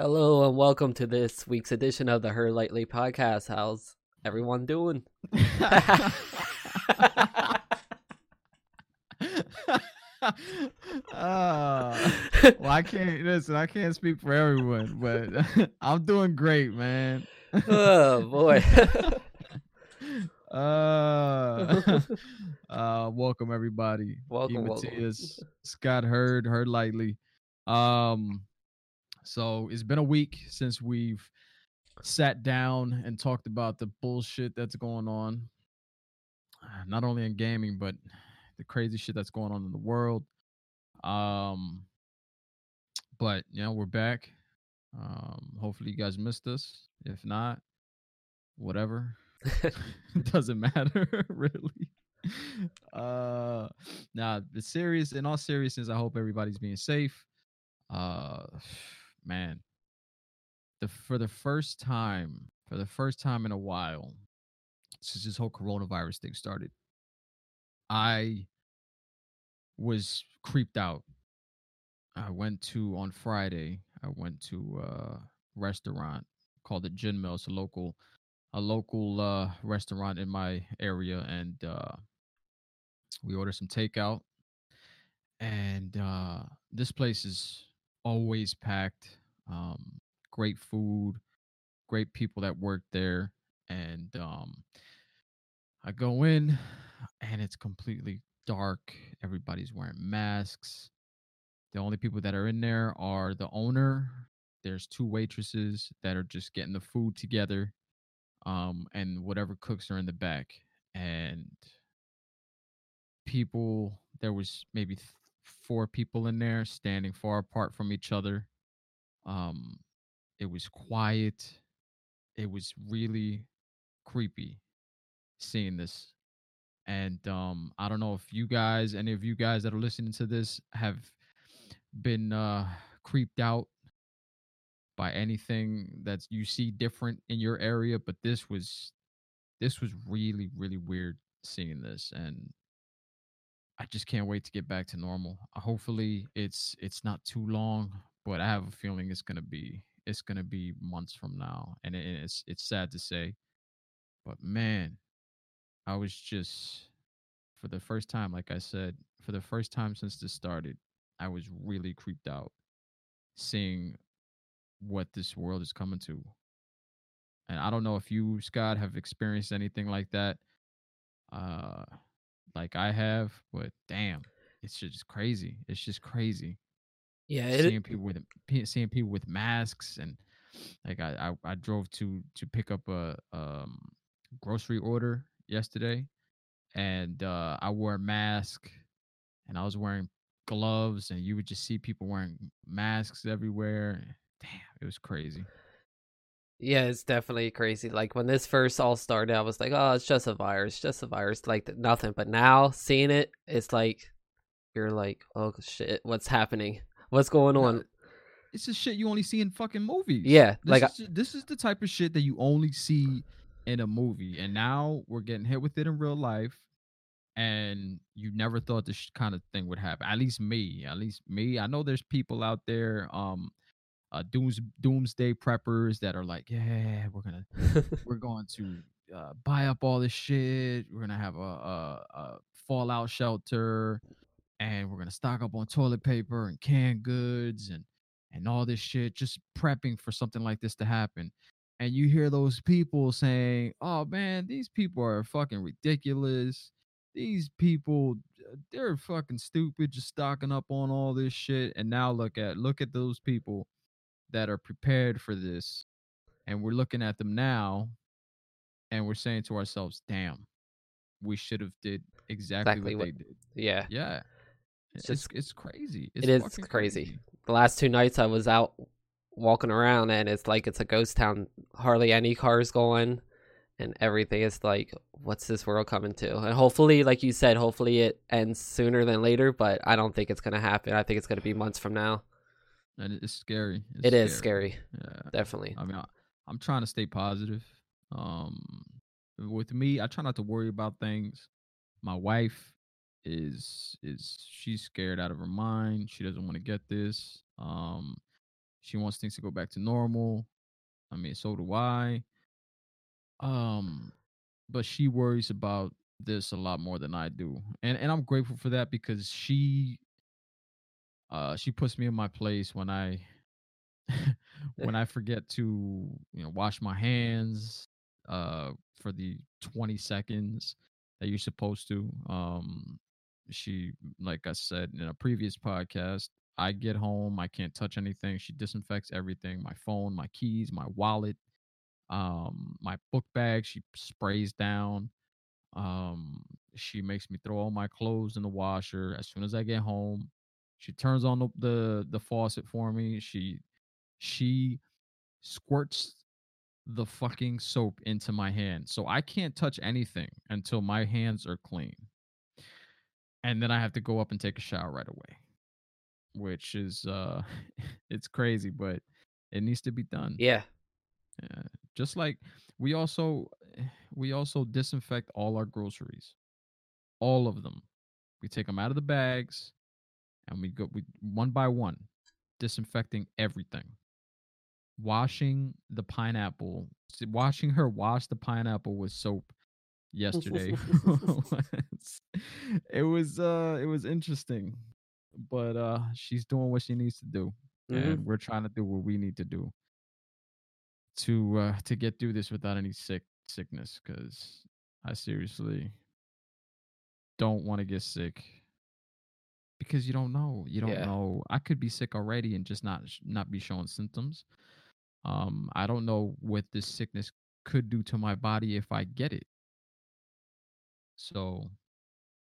Hello and welcome to this week's edition of the Hurd Lightly podcast. How's everyone doing? uh, well, I can't listen. I can't speak for everyone, but I'm doing great, man. oh boy. uh, uh, welcome everybody. Welcome, welcome. Scott Hurd, Hurd Lightly. Um, so it's been a week since we've sat down and talked about the bullshit that's going on, uh, not only in gaming but the crazy shit that's going on in the world. Um, but you know we're back. Um, hopefully you guys missed us. If not, whatever. doesn't matter really. Uh, now the serious. In all seriousness, I hope everybody's being safe. Uh, man, the for the first time, for the first time in a while, since this whole coronavirus thing started, I was creeped out. I went to on Friday. I went to a restaurant called the Gin Mill. It's a local, a local uh, restaurant in my area, and uh, we ordered some takeout. And uh, this place is always packed. Um, great food, great people that work there, and um, I go in, and it's completely dark. Everybody's wearing masks. The only people that are in there are the owner. There's two waitresses that are just getting the food together, um, and whatever cooks are in the back. And people, there was maybe th- four people in there standing far apart from each other. Um, it was quiet. It was really creepy seeing this and um i don't know if you guys any of you guys that are listening to this have been uh creeped out by anything that you see different in your area but this was this was really really weird seeing this and i just can't wait to get back to normal hopefully it's it's not too long but i have a feeling it's gonna be it's gonna be months from now and it, it's it's sad to say but man I was just for the first time, like I said, for the first time since this started, I was really creeped out seeing what this world is coming to. And I don't know if you, Scott, have experienced anything like that, uh, like I have, but damn, it's just crazy. It's just crazy yeah, seeing it, people with seeing people with masks and like I, I I drove to to pick up a um grocery order yesterday and uh I wore a mask and I was wearing gloves and you would just see people wearing masks everywhere. Damn, it was crazy. yeah, it's definitely crazy. Like when this first all started, I was like, "Oh, it's just a virus, just a virus," like nothing. But now seeing it, it's like you're like, "Oh shit, what's happening? What's going on?" It's just shit you only see in fucking movies. Yeah, This like is, ju- this is the type of shit that you only see in a movie, and now we're getting hit with it in real life. And you never thought this kind of thing would happen. At least me. At least me. I know there's people out there, um, uh, dooms doomsday preppers that are like, yeah, we're gonna we're going to uh, buy up all this shit. We're gonna have a, a, a fallout shelter, and we're gonna stock up on toilet paper and canned goods and and all this shit, just prepping for something like this to happen. And you hear those people saying, "Oh man, these people are fucking ridiculous. These people, uh, they're fucking stupid, just stocking up on all this shit." And now look at look at those people that are prepared for this, and we're looking at them now, and we're saying to ourselves, "Damn, we should have did exactly, Exactly what, what- they did." yeah, Yeah, It's it's just- it's, crazy. It's it is fucking crazy. The last two nights I was out walking around, and it's like it's a ghost town. Hardly any cars going, and everything is like, "What's this world coming to?" And hopefully, like you said, hopefully it ends sooner than later. But I don't think it's gonna happen. I think it's gonna be months from now. and it's scary. It's It is scary, Yeah. definitely. I mean, I, I'm trying to stay positive. Um, with me, I try not to worry about things. My wife is is she's scared out of her mind. She doesn't want to get this. Um, She wants things to go back to normal. I mean, so do I. Um, but she worries about this a lot more than I do. And and I'm grateful for that because she uh she puts me in my place when I when I forget to, you know, wash my hands uh for the 20 seconds that you're supposed to. Um she like I said in a previous podcast, I get home, I can't touch anything. She disinfects everything, my phone, my keys, my wallet, um my book bag she sprays down um, she makes me throw all my clothes in the washer as soon as I get home. She turns on the the, the faucet for me. She she squirts the fucking soap into my hand. So I can't touch anything until my hands are clean. And then I have to go up and take a shower right away. Which is uh it's crazy, but it needs to be done. Yeah. Yeah. Just like we also we also disinfect all our groceries. All of them. We take them out of the bags and we go we one by one disinfecting everything. Washing the pineapple, watching her wash the pineapple with soap yesterday. it was uh it was interesting. But uh she's doing what she needs to do. Mhm. And we're trying to do what we need to do to uh to get through this without any sick sickness because I seriously don't want to get sick because you don't know. You don't Yeah. know. I could be sick already and just not not be showing symptoms. Um, I don't know what this sickness could do to my body if I get it. So,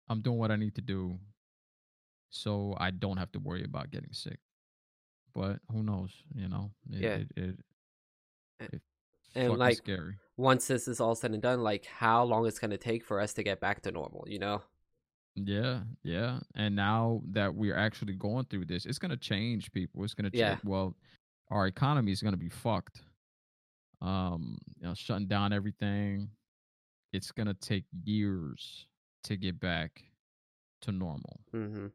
I'm doing what I need to do so I don't have to worry about getting sick. But who knows? You know, it, Yeah. it, it, it and, like, scary. Once this is all said and done, like how long it's gonna take for us to get back to normal, you know? Yeah, yeah. And now that we're actually going through this, it's gonna change people. It's gonna change. Yeah. Well, our economy is gonna be fucked. Um, you know, shutting down everything. It's gonna take years to get back to normal. Mm-hmm.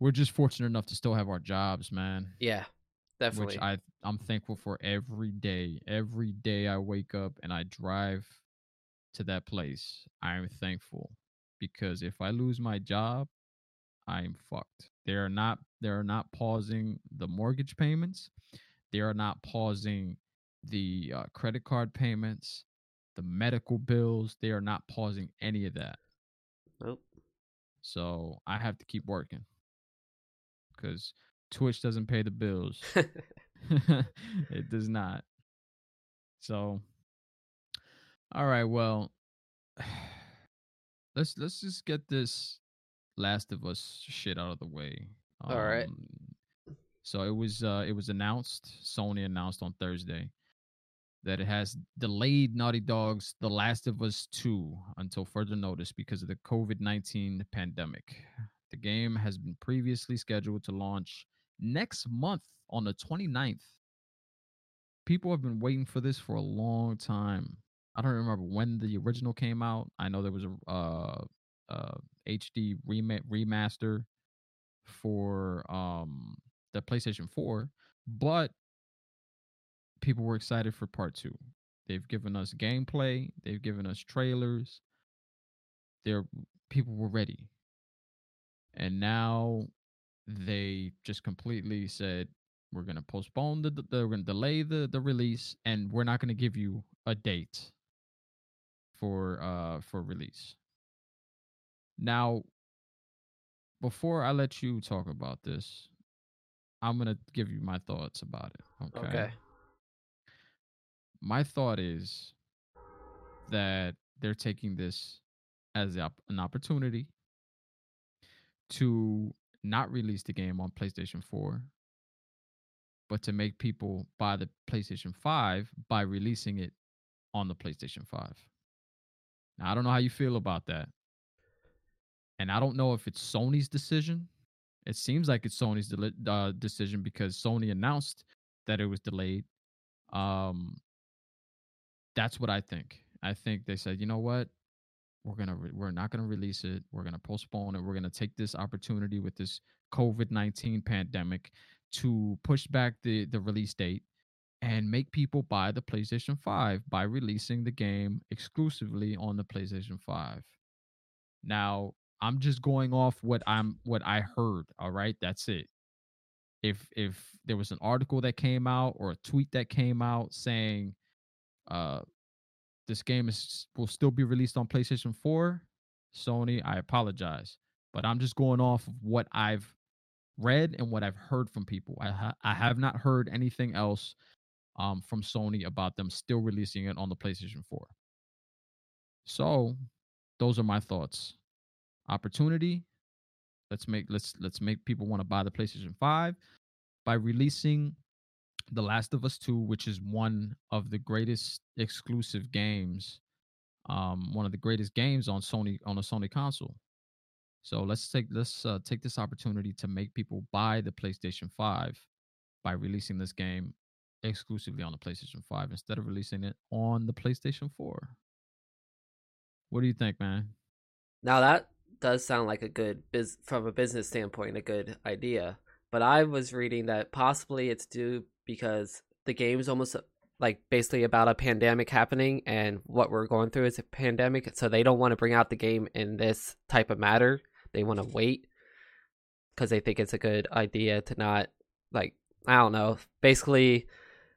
We're just fortunate enough to still have our jobs, man. Yeah. Definitely. Which I I'm thankful for every day. Every day I wake up and I drive to that place. I'm thankful because if I lose my job, I'm fucked. They are not they are not pausing the mortgage payments. They are not pausing the uh, credit card payments, the medical bills. They are not pausing any of that. Nope. So I have to keep working because Twitch doesn't pay the bills. it does not. So, all right. Well, let's let's just get this Last of Us shit out of the way. All right. Um, So it was uh it was announced. Sony announced on Thursday that it has delayed Naughty Dog's The Last of Us 2 until further notice because of the COVID 19 pandemic. The game has been previously scheduled to launch next month on the 29th. People have been waiting for this for a long time. I don't remember when the original came out. I know there was a uh, uh, HD rema- remaster for um, the PlayStation 4, but people were excited for part two. They've given us gameplay, they've given us trailers. They're people were ready. And now they just completely said we're going to postpone the, the we're going to delay the the release and we're not going to give you a date for uh for release. Now before I let you talk about this, I'm going to give you my thoughts about it, okay? okay. My thought is that they're taking this as an opportunity to not release the game on PlayStation 4, but to make people buy the PlayStation 5 by releasing it on the PlayStation 5. Now, I don't know how you feel about that. And I don't know if it's Sony's decision. It seems like it's Sony's deli- uh, decision because Sony announced that it was delayed. Um, that's what I think. I think they said, you know what, we're gonna re- we're not gonna release it. We're gonna postpone it. We're gonna take this opportunity with this COVID nineteen pandemic to push back the the release date and make people buy the PlayStation 5 by releasing the game exclusively on the PlayStation 5. Now, I'm just going off what I'm what I heard, all right? That's it. If if there was an article that came out or a tweet that came out saying uh this game is will still be released on PlayStation 4, Sony, I apologize. But I'm just going off of what I've read and what I've heard from people. I ha- I have not heard anything else um, from Sony about them still releasing it on the PlayStation 4. So, those are my thoughts. Opportunity. Let's make let's let's make people want to buy the PlayStation 5 by releasing The Last of Us 2, which is one of the greatest exclusive games, um, one of the greatest games on Sony on a Sony console. So let's take let's uh, take this opportunity to make people buy the PlayStation 5 by releasing this game exclusively on the PlayStation 5 instead of releasing it on the PlayStation 4. What do you think, man? Now that does sound like a good biz from a business standpoint, a good idea. But I was reading that possibly it's due because the game is almost like basically about a pandemic happening and what we're going through is a pandemic. So they don't want to bring out the game in this type of matter. They want to wait because they think it's a good idea to not like I don't know. Basically,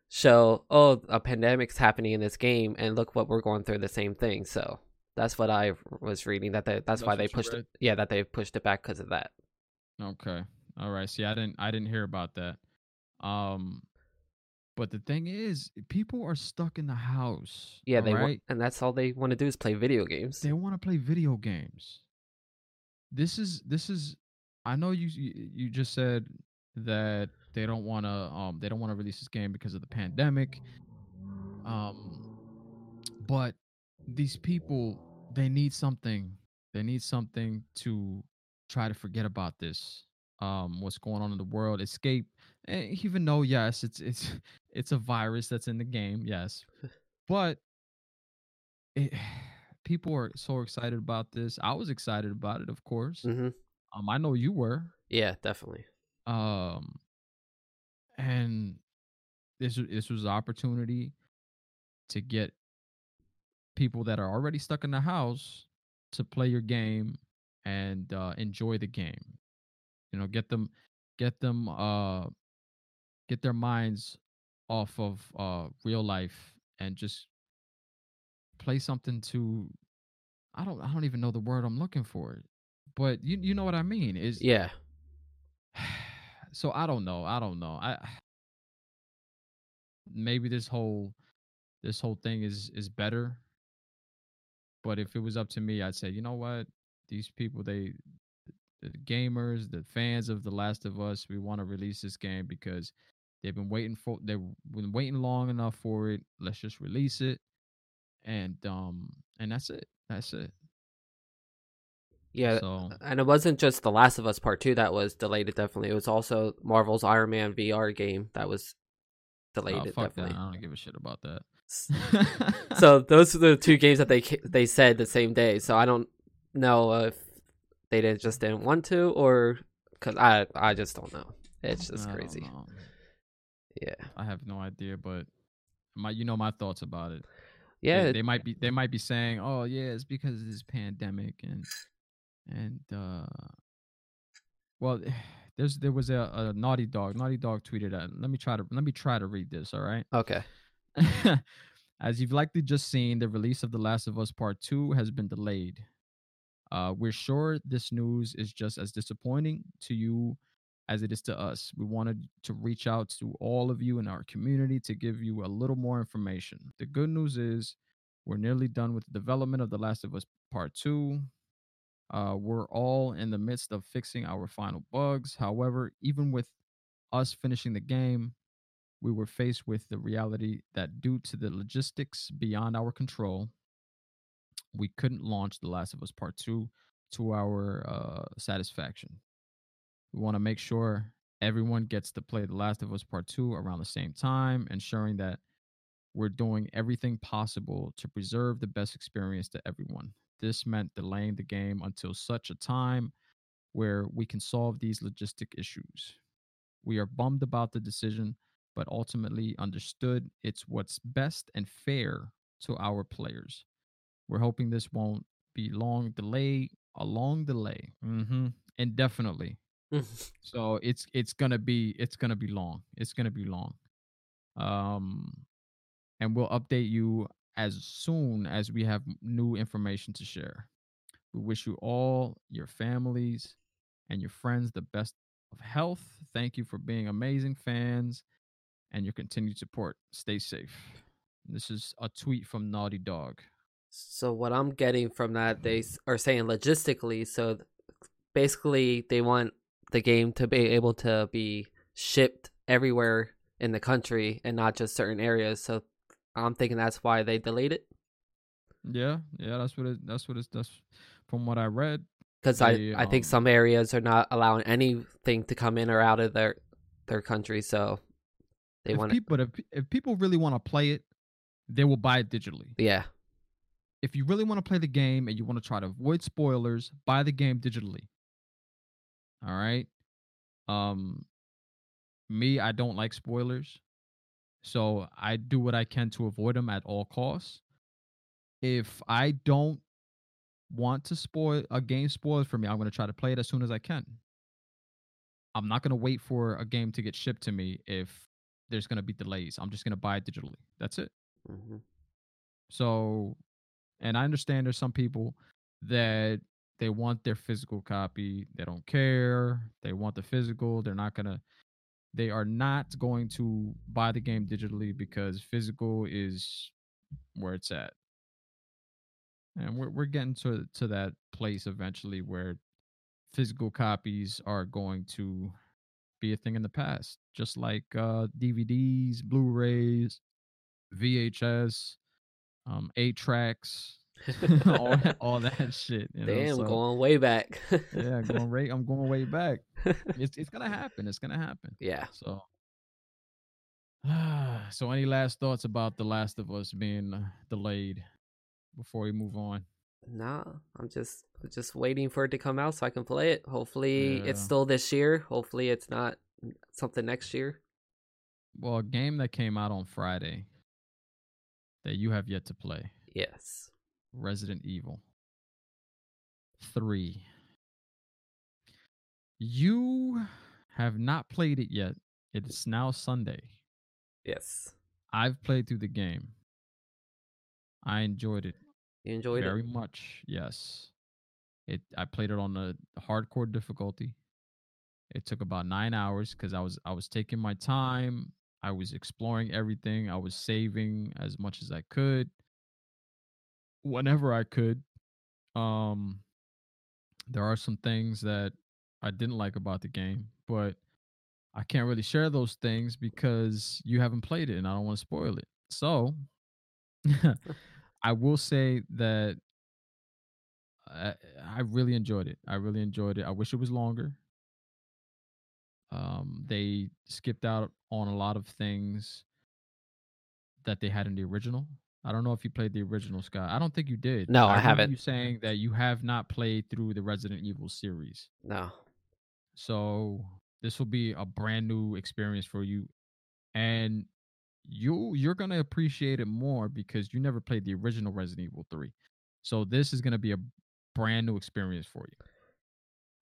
show oh a pandemic's happening in this game and look what we're going through the same thing so that's what i was reading that they, that's, that's why they pushed it yeah that they pushed it back because of that okay all right see i didn't i didn't hear about that um but the thing is people are stuck in the house yeah they right? want and that's all they want to do is play video games they want to play video games this is this is i know you you just said that they don't want to um they don't want to release this game because of the pandemic. Um but these people they need something. They need something to try to forget about this. Um what's going on in the world, escape and eh, even though yes, it's it's it's a virus that's in the game, yes. But it, people are so excited about this. I was excited about it, of course. Mm-hmm. Um, I know you were. Yeah, definitely. Um, and this this was an opportunity to get people that are already stuck in the house to play your game and uh, enjoy the game. You know, get them get them uh get their minds off of uh real life and just play something to I don't I don't even know the word I'm looking for. But you you know what I mean is Yeah so I don't know. I don't know. I maybe this whole this whole thing is is better. But if it was up to me, I'd say, you know what? These people, they the gamers, the fans of The Last of Us, we want to release this game because they've been waiting for they've been waiting long enough for it. Let's just release it. And um and that's it. That's it. Yeah, so. and it wasn't just The Last of Us Part Two that was delayed. Definitely, it was also Marvel's Iron Man VR game that was delayed. Oh, definitely, that. I don't give a shit about that. so those are the two games that they they said the same day. So I don't know if they didn't just didn't want to, or because I I just don't know. It's just I crazy. Yeah, I have no idea, but my you know my thoughts about it. Yeah, they, they might be they might be saying, "Oh yeah, it's because of this pandemic," and and uh well there's there was a, a naughty dog naughty dog tweeted at let me try to let me try to read this all right okay as you've likely just seen the release of the last of us part 2 has been delayed uh we're sure this news is just as disappointing to you as it is to us. We wanted to reach out to all of you in our community to give you a little more information. The good news is we're nearly done with the development of the last of us part 2 uh, we're all in the midst of fixing our final bugs. However, even with us finishing the game, we were faced with the reality that due to the logistics beyond our control, we couldn't launch The Last of Us Part 2 to our uh, satisfaction. We want to make sure everyone gets to play The Last of Us Part 2 around the same time, ensuring that we're doing everything possible to preserve the best experience to everyone. This meant delaying the game until such a time where we can solve these logistic issues. We are bummed about the decision, but ultimately understood it's what's best and fair to our players. We're hoping this won't be long delay, a long delay, mm-hmm. indefinitely. so it's it's gonna be it's gonna be long. It's gonna be long. Um, and we'll update you as soon as we have new information to share. We wish you all, your families, and your friends the best of health. Thank you for being amazing fans and your continued support. Stay safe. This is a tweet from Naughty Dog. So what I'm getting from that, they are saying logistically. So basically, they want the game to be able to be shipped everywhere in the country and not just certain areas. So I'm thinking that's why they delayed it. Yeah, yeah, that's what it. That's what it's. That's from what I read. Because I, I think um some areas are not allowing anything to come in or out of their their country, so they want. But if if people really want to play it, they will buy it digitally. Yeah. If you really want to play the game and you want to try to avoid spoilers, buy the game digitally. All right. Um, me, I don't like spoilers. So I do what I can to avoid them at all costs. If I don't want to spoil a game spoiled for me, I'm going to try to play it as soon as I can. I'm not going to wait for a game to get shipped to me if there's going to be delays. I'm just going to buy it digitally. That's it. Mm-hmm. So, and I understand there's some people that they want their physical copy. They don't care. They want the physical. They're not to they are not going to buy the game digitally because physical is where it's at. And we're we're getting to to that place eventually where physical copies are going to be a thing in the past, just like uh, DVDs, Blu-rays, VHS, um, eight tracks, all, all that shit. You know? Damn, so, going way back. yeah, going right. I'm going way back. It's it's gonna happen. It's gonna happen. Yeah. So. so any last thoughts about the last of us being delayed before we move on nah i'm just just waiting for it to come out so i can play it hopefully yeah. it's still this year hopefully it's not something next year well a game that came out on friday that you have yet to play yes Resident Evil 3. You have not played it yet. It is now Sunday. Yes. I've played through the game. I enjoyed it. You enjoyed very it? Very much, yes. It I played it on a hardcore difficulty. It took about 9 hours cuz I was I was taking my time. I was exploring everything. I was saving as much as I could whenever I could. Um, there are some things that I didn't like about the game, but I can't really share those things because you haven't played it and I don't want to spoil it. So I will say that I, I really enjoyed it. I really enjoyed it. I wish it was longer. Um, they skipped out on a lot of things that they had in the original. I don't know if you played the original Scott. I don't think you did. No, I, I haven't. You saying that you have not played through the Resident Evil series. No. So this will be a brand new experience for you, and you you're gonna appreciate it more because you never played the original Resident Evil three. So this is gonna be a brand new experience for you.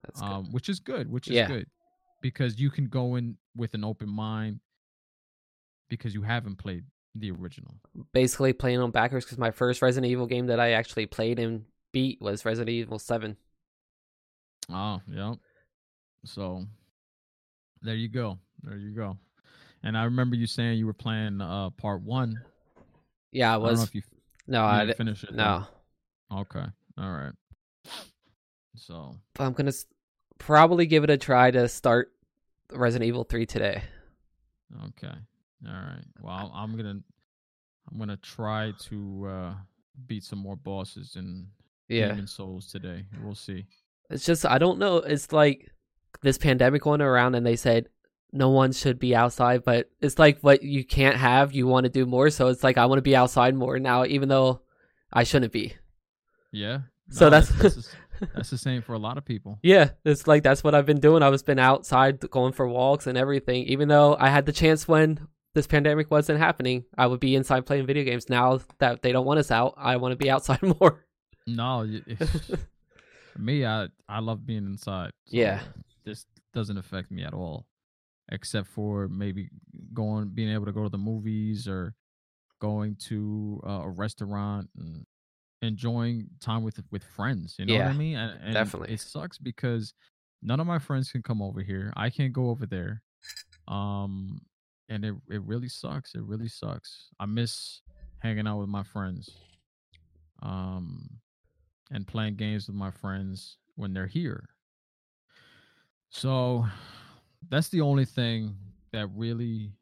That's um, which is good. Which is yeah. good because you can go in with an open mind because you haven't played the original. Basically playing on backwards because my first Resident Evil game that I actually played and beat was Resident Evil Seven. Oh, yeah. So there you go. There you go. And I remember you saying you were playing uh part one. Yeah, I was. I you, no, I didn't finish it. No. Okay. All right. So but I'm gonna probably give it a try to start Resident Evil Three today. Okay. All right. Well, I'm gonna I'm gonna try to uh beat some more bosses in yeah. Demon Souls today. We'll see. It's just I don't know. It's like this pandemic went around, and they said no one should be outside, but it's like what you can't have, you want to do more. So it's like I want to be outside more now, even though I shouldn't be. Yeah. So that's, That's the same for a lot of people. Yeah, it's like that's what I've been doing. I was been outside going for walks and everything. Even though I had the chance when this pandemic wasn't happening, I would be inside playing video games. Now that they don't want us out, I want to be outside more. No, me, I I love being inside. so Yeah. this doesn't affect me at all, except for maybe going, being able to go to the movies or going to uh, a restaurant and enjoying time with with friends. You know what I mean? And, and definitely. it sucks because none of my friends can come over here. I can't go over there. Um, and it it really sucks. It really sucks. I miss hanging out with my friends. Um, and playing games with my friends when they're here. So that's the only thing that really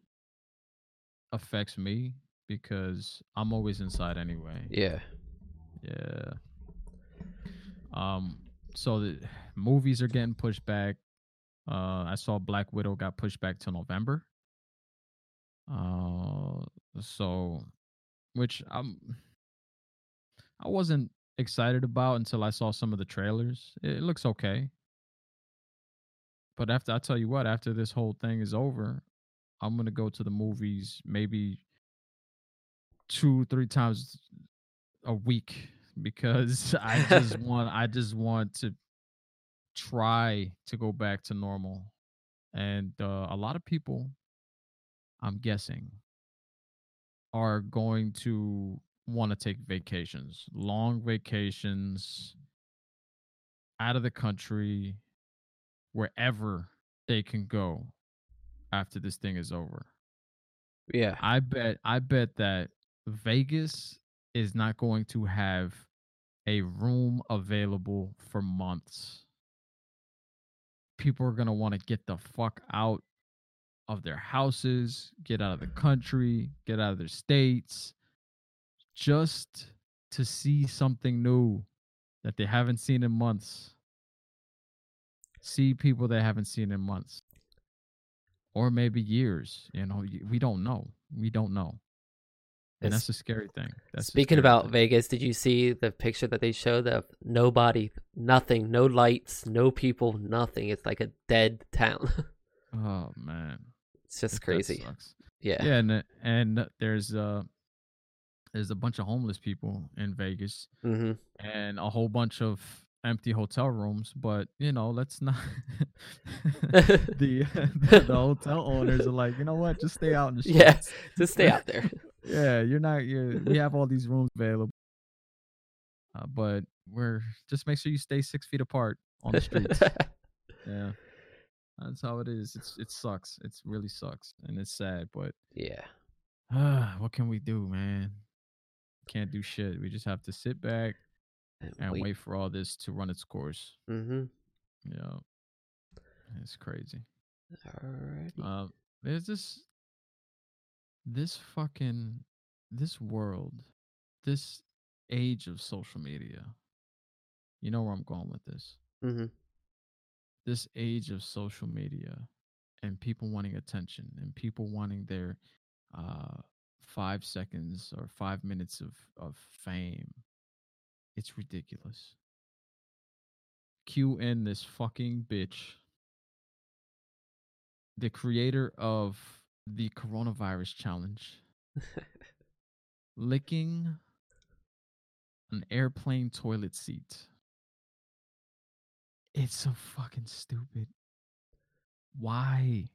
affects me because I'm always inside anyway. yeah. Yeah. Um so the movies are getting pushed back. Uh I saw Black Widow got pushed back to November. Uh so which I'm I wasn't excited about until I saw some of the trailers. It, it looks okay. But after I tell you what, after this whole thing is over, I'm gonna go to the movies maybe two, three times a week because I just want I just want to try to go back to normal. And uh, a lot of people, I'm guessing, are going to want to take vacations, long vacations out of the country, wherever they can go after this thing is over. Yeah. I bet I bet that Vegas is not going to have a room available for months. People are going to want to get the fuck out of their houses, get out of the country, get out of their states just to see something new that they haven't seen in months. See people they haven't seen in months. Or maybe years, you know, we don't know. We don't know. And that's the scary thing. That's Speaking about thing. Vegas, did you see the picture that they showed of nobody, nothing, no lights, no people, nothing? It's like a dead town. Oh man. it's just that crazy. Yeah. Yeah, and and there's uh there's a bunch of homeless people in Vegas hmm and a whole bunch of empty hotel rooms, but you know, let's not the the hotel owners are like, you know what, just stay out in the streets. Yeah. Just stay out there. Yeah, you're not you we have all these rooms available. Uh, but we're just make sure you stay six feet apart on the streets. yeah. That's how it is. It's it sucks. It's really sucks. And it's sad, but yeah. uh, what can we do, man? Can't do shit. We just have to sit back and wait, for all this to run its course. Mm-hmm. Yeah. It's crazy. All right. Um, there's this, this fucking, this world, this age of social media. You know where I'm going with this. mm-hmm. This age of social media and people wanting attention and people wanting their uh, five seconds or five minutes of, of fame. It's ridiculous. Cue in this fucking bitch the creator of the coronavirus challenge licking an airplane toilet seat. It's so fucking stupid. Why?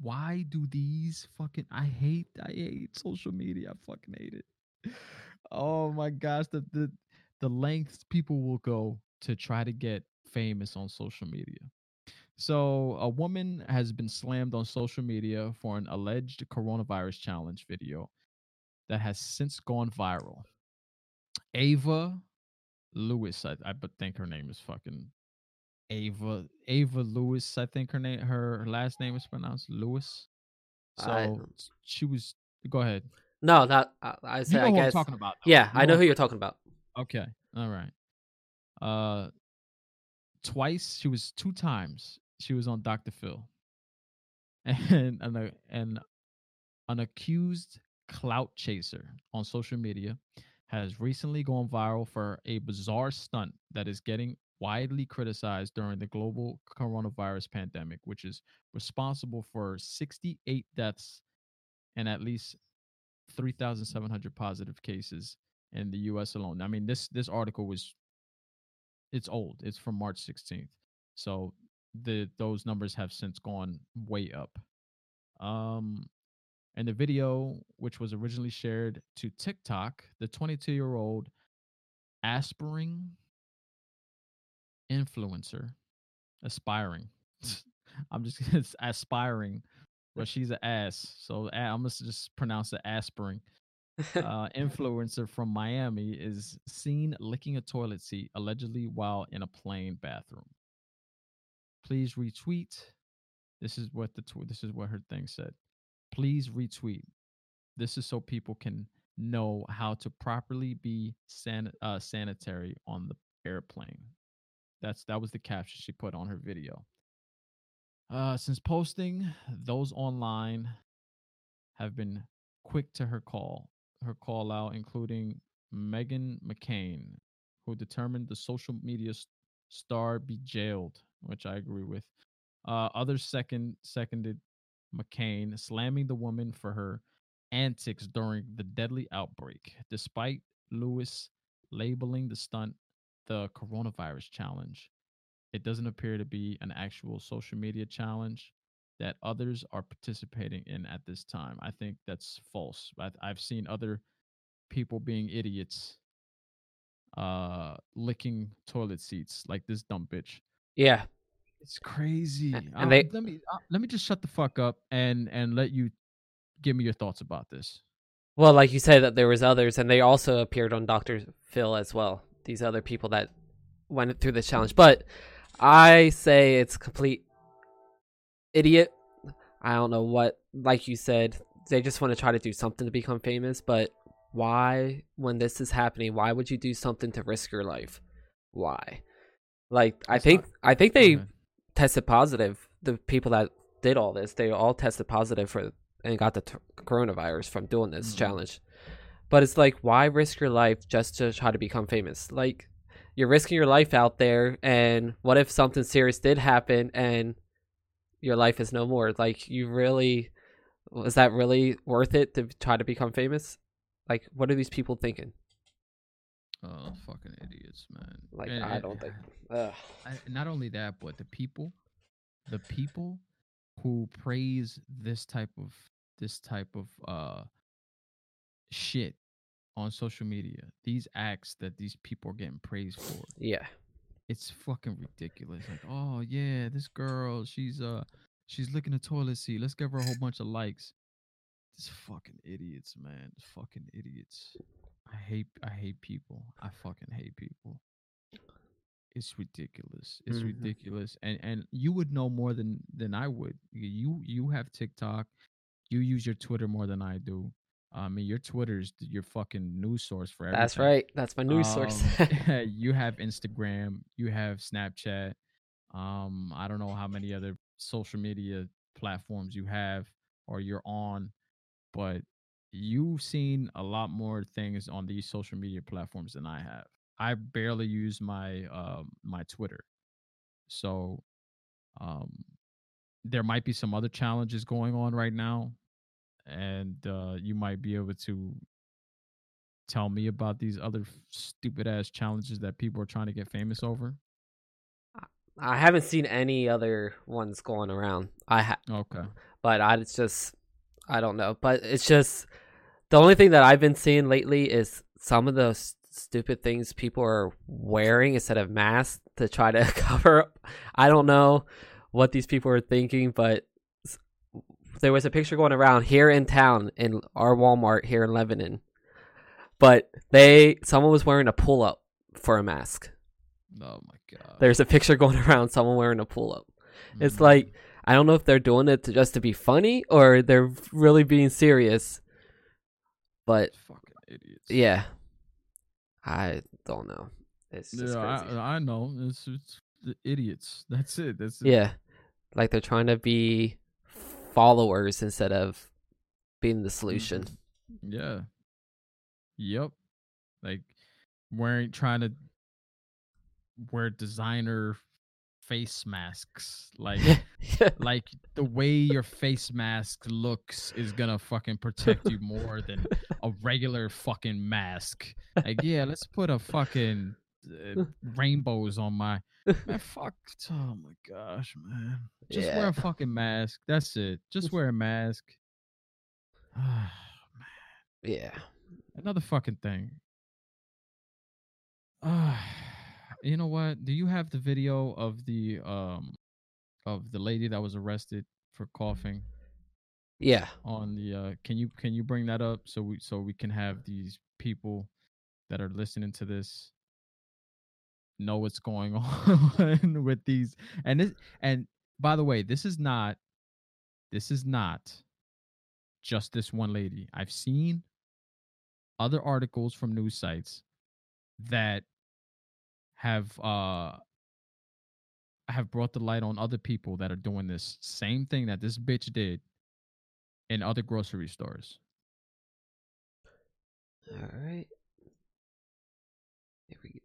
Why do these fucking I hate I hate social media. I fucking hate it. Oh my gosh, the the the lengths people will go to try to get famous on social media. So, a woman has been slammed on social media for an alleged coronavirus challenge video that has since gone viral. Ava Lewis, I, I think her name is fucking Ava Ava Lewis. I think her name her last name is pronounced Lewis. So don't- she was. Go ahead. No, not. I, I You know I who guess. I'm talking about. though. Yeah, You I know who who you're talking about. Okay. All right. Uh twice she was two times she was on Dr. Phil. And and a- and an uh, accused clout chaser on social media has recently gone viral for a bizarre stunt that is getting widely criticized during the global coronavirus pandemic, which is responsible for 68 deaths and at least 3,700 positive cases in the U.S. alone. I mean, this this article was it's old. It's from March 16th, so the those numbers have since gone way up. Um, and the video, which was originally shared to TikTok, the 22 year old aspiring influencer, aspiring. I'm just it's aspiring, but she's an ass. So I'm gonna just pronounce it aspiring. Uh, influencer from Miami is seen licking a toilet seat allegedly while in a plane bathroom. Please retweet. This is what the tw- this is what her thing said please retweet. This is so people can know how to properly be san- uh, sanitary on the airplane. That's that was the caption she put on her video. Uh, since posting, those online have been quick to her call, her call out, including Meghan McCain, who determined the social media star be jailed, which I agree with. Uh, others second seconded McCain slamming the woman for her antics during the deadly outbreak, despite Lewis labeling the stunt the coronavirus challenge. It doesn't appear to be an actual social media challenge that others are participating in at this time. I think that's false. I've, seen other people being idiots uh licking toilet seats like this dumb bitch. Yeah, it's crazy. And um, they- let me uh, let me just shut the fuck up and and let you give me your thoughts about this. Well, like you said, that there was others, and they also appeared on Doctor Phil as well. These other people that went through this challenge, but I say it's complete idiot. I don't know what, like you said, they just want to try to do something to become famous. But why, when this is happening, why would you do something to risk your life? Why? Like I think not- I think they Okay. tested positive. The people that did all this, they all tested positive for and got the t- coronavirus from doing this Mhm. challenge. But it's like, why risk your life just to try to become famous? Like, you're risking your life out there, and what if something serious did happen and your life is no more? Like, you really was that really worth it to try to become famous? Like, what are these people thinking? Oh, fucking idiots, man. Like, And- I don't think. I, not only that, but the people, the people who praise this type of this type of uh shit on social media, these acts that these people are getting praised for, Yeah. it's fucking ridiculous. Like, oh yeah, this girl, she's uh she's licking a toilet seat. Let's give her a whole bunch of likes. This fucking idiots, man. Fucking idiots. I hate I hate people. I fucking hate people. It's ridiculous. It's Mhm. ridiculous. And and you would know more than than I would. You you have TikTok. You use your Twitter more than I do. I mean, your Twitter's your fucking news source for everything. That's right. That's my news source. Um, you have Instagram, you have Snapchat. Um, I don't know how many other social media platforms you have or you're on, but you've seen a lot more things on these social media platforms than I have. I barely use my um my Twitter. So um there might be some other challenges going on right now and uh you might be able to tell me about these other stupid ass challenges that people are trying to get famous over? I haven't seen any other ones going around. I ha- Okay. but I it's just I don't know. But it's just the only thing that I've been seeing lately is some of those stupid things people are wearing instead of masks to try to cover up. I don't know what these people are thinking, but there was a picture going around here in town in our Walmart here in Lebanon. But they someone was wearing a pull up for a mask. Oh my god. There's a picture going around someone wearing a pull up. It's Mm, like I don't know if they're doing it to, just to be funny or they're really being serious. But fucking idiots. yeah, I don't know. It's just Yeah, crazy. I, I know. It's, it's the idiots. That's it. That's it. yeah, like they're trying to be followers instead of being the solution. Mm-hmm. Yeah. Yep. like wearing trying to wear designer face masks. Like like the way your face mask looks is gonna fucking protect you more than a regular fucking mask. Like yeah let's put a fucking uh, rainbows on my man fuck oh my gosh man. Just wear a fucking mask. That's it. Just wear a mask. Oh, man. yeah. another fucking thing. Uh, you know what? Do you have the video of the um of the lady that was arrested for coughing? Yeah. on the uh can you can you bring that up so we so we can have these people that are listening to this know what's going on with these and this and by the way this is not this is not just this one lady. I've seen other articles from news sites that have uh have brought the light on other people that are doing this same thing that this bitch did in other grocery stores. All right. Here we go.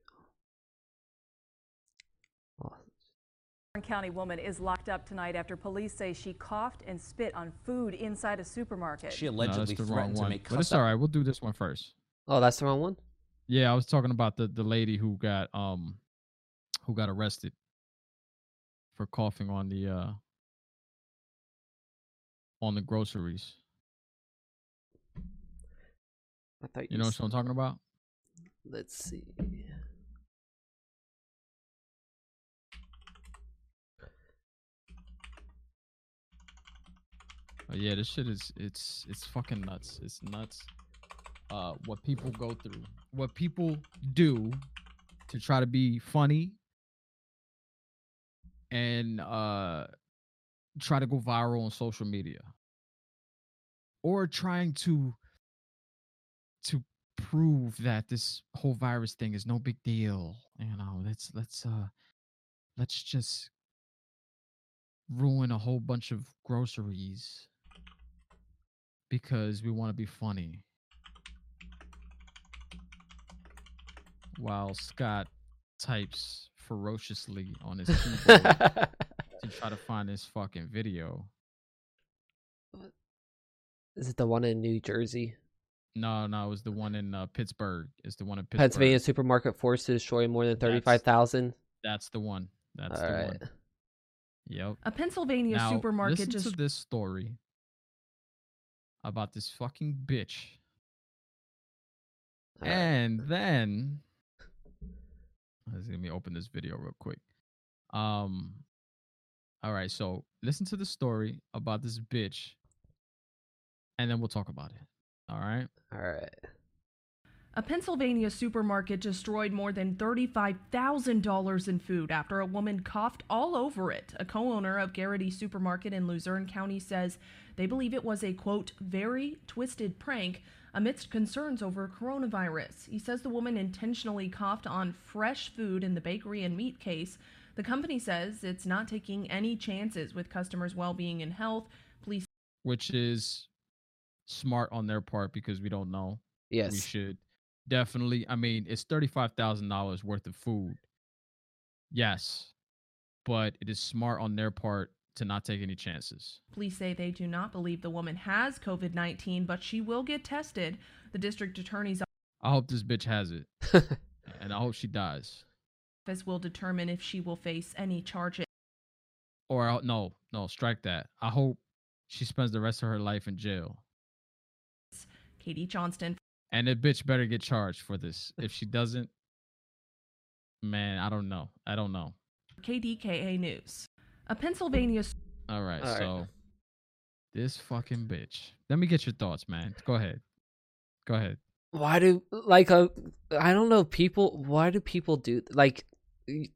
Oh, County woman is locked up tonight after police say she coughed and spit on food inside a supermarket. She allegedly that's the wrong threatened to one. make But it's cuss all out- right. We'll do this one first. oh, that's the wrong one. Yeah, I was talking about the the lady who got um who got arrested for coughing on the uh on the groceries. I thought You know s- what I'm talking about? Let's see. Uh, yeah, this shit is it's it's fucking nuts. It's nuts. Uh, what people go through, what people do to try to be funny and uh try to go viral on social media, or trying to to prove that this whole virus thing is no big deal. You know, let's let's uh let's just ruin a whole bunch of groceries because we want to be funny. While Scott types ferociously on his keyboard to try to find this fucking video. Is it the one in New Jersey? No, no, it was the one in uh, Pittsburgh. It's the one in Pittsburgh. Pennsylvania supermarket forces to destroy more than thirty-five thousand. That's the one. That's All the right. one. Yep. A Pennsylvania now, supermarket listen just to this story about this fucking bitch. All right. And then let's let me open this video real quick. Um all right, so listen to the story about this bitch and then we'll talk about it. All right? All right. A Pennsylvania supermarket destroyed more than $35,000 in food after a woman coughed all over it. A co owner of Gerrity Supermarket in Luzerne County says they believe it was a, quote, very twisted prank amidst concerns over coronavirus. He says the woman intentionally coughed on fresh food in the bakery and meat case. The company says it's not taking any chances with customers' well being and health. Police Which is smart on their part because we don't know. Yes. We should definitely I mean, it's $35,000 worth of food. Yes. But it is smart on their part to not take any chances. Police say they do not believe the woman has COVID 19, but she will get tested. The district attorney's I hope this bitch has it and I hope she dies. office will determine if she will face any charges. Or I'll, no, no, strike that. I hope she spends the rest of her life in jail. Katie Johnston, And that bitch better get charged for this. If she doesn't, man, I don't know. I don't know. KDKA News. A Pennsylvania All right, All right. so this fucking bitch. Let me get your thoughts, man. Go ahead. Go ahead. why do like uh, I don't know people why do people do like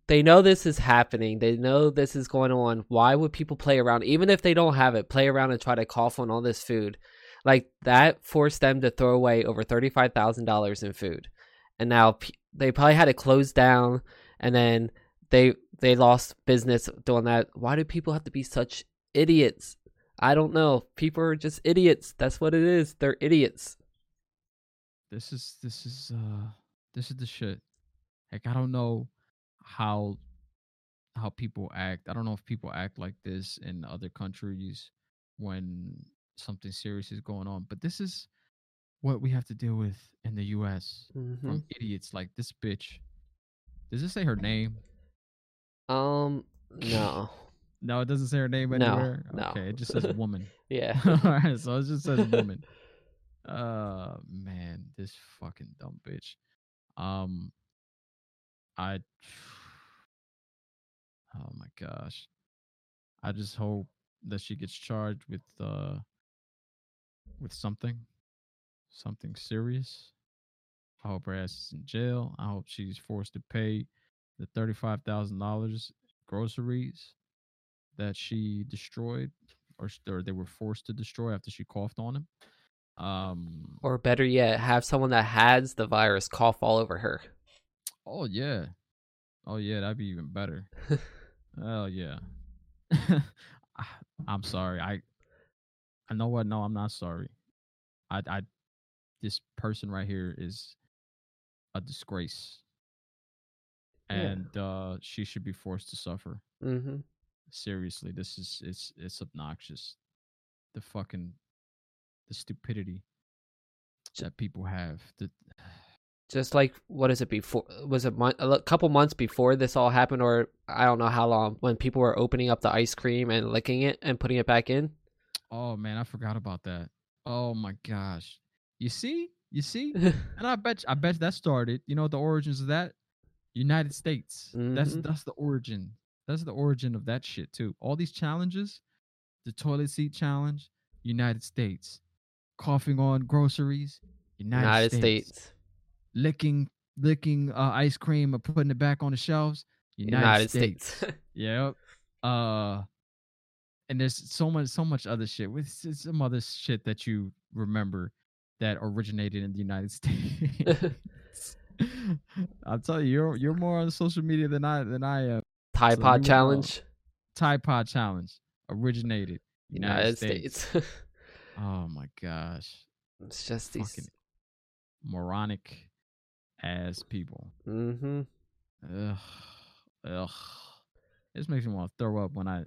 they know this is happening they know this is going on why would people play around even if they don't have it play around and try to cough on all this food like that forced them to throw away over $35,000 in food and now p- they probably had to close down and then they they lost business doing that why do people have to be such idiots I don't know people are just idiots that's what it is they're idiots This is this is uh This is the shit. Like I don't know how how people act. I don't know if people act like this in other countries when something serious is going on, but this is what we have to deal with in the US Mhm. from idiots like this bitch. Does it say her name? Um, no. No, it doesn't say her name No, anywhere. no. Okay, it just says woman. Yeah. All right, so it just says woman. Uh man, this fucking dumb bitch. Um I Oh my gosh. I just hope that she gets charged with uh with something. Something serious. I hope her ass is in jail. I hope she's forced to pay the thirty-five thousand dollars groceries that she destroyed or, or they were forced to destroy after she coughed on him. Um Or better yet, have someone that has the virus cough all over her. oh yeah. Oh yeah, that'd be even better. oh yeah. I- I'm sorry. I I know what? No, I'm not sorry. I I this person right here is a disgrace. Uh she should be forced to suffer. Mm-hmm. seriously this is it's it's obnoxious the fucking the stupidity that people have the Just like what is it before? Was it mon- a couple months before this all happened, or I don't know how long when people were opening up the ice cream and licking it and putting it back in? oh man i forgot about that oh my gosh you see you see and i bet i bet that started you know the origins of that united states that's Mhm. that's the origin that's the origin of that shit too all these challenges the toilet seat challenge united states coughing on groceries united, United states. States. licking licking uh, ice cream or putting it back on the shelves. United, United States. States. Yep. Uh, and there's so much so much other shit with some other shit that you remember that originated in the United States. I'll tell you, you're you're more on social media than I than I am. Tide So Pod you would know. Challenge. Tide Pod Challenge originated United, United States. States. Oh my gosh, it's just these. fucking moronic ass people. Mm-hmm. Ugh, ugh. This makes me want to throw up when I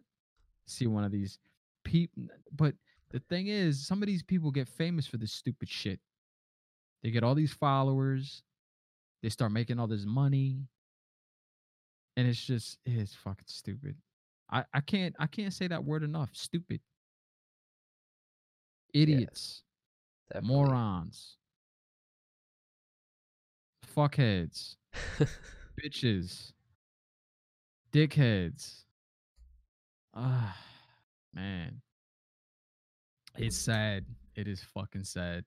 see one of these people. But the thing is, some of these people get famous for this stupid shit. They get all these followers. They start making all this money, and it's just it's fucking stupid. I I can't I can't say that word enough. Stupid. Idiots, morons, fuckheads, bitches, dickheads. Ah, man. It's sad. It is fucking sad.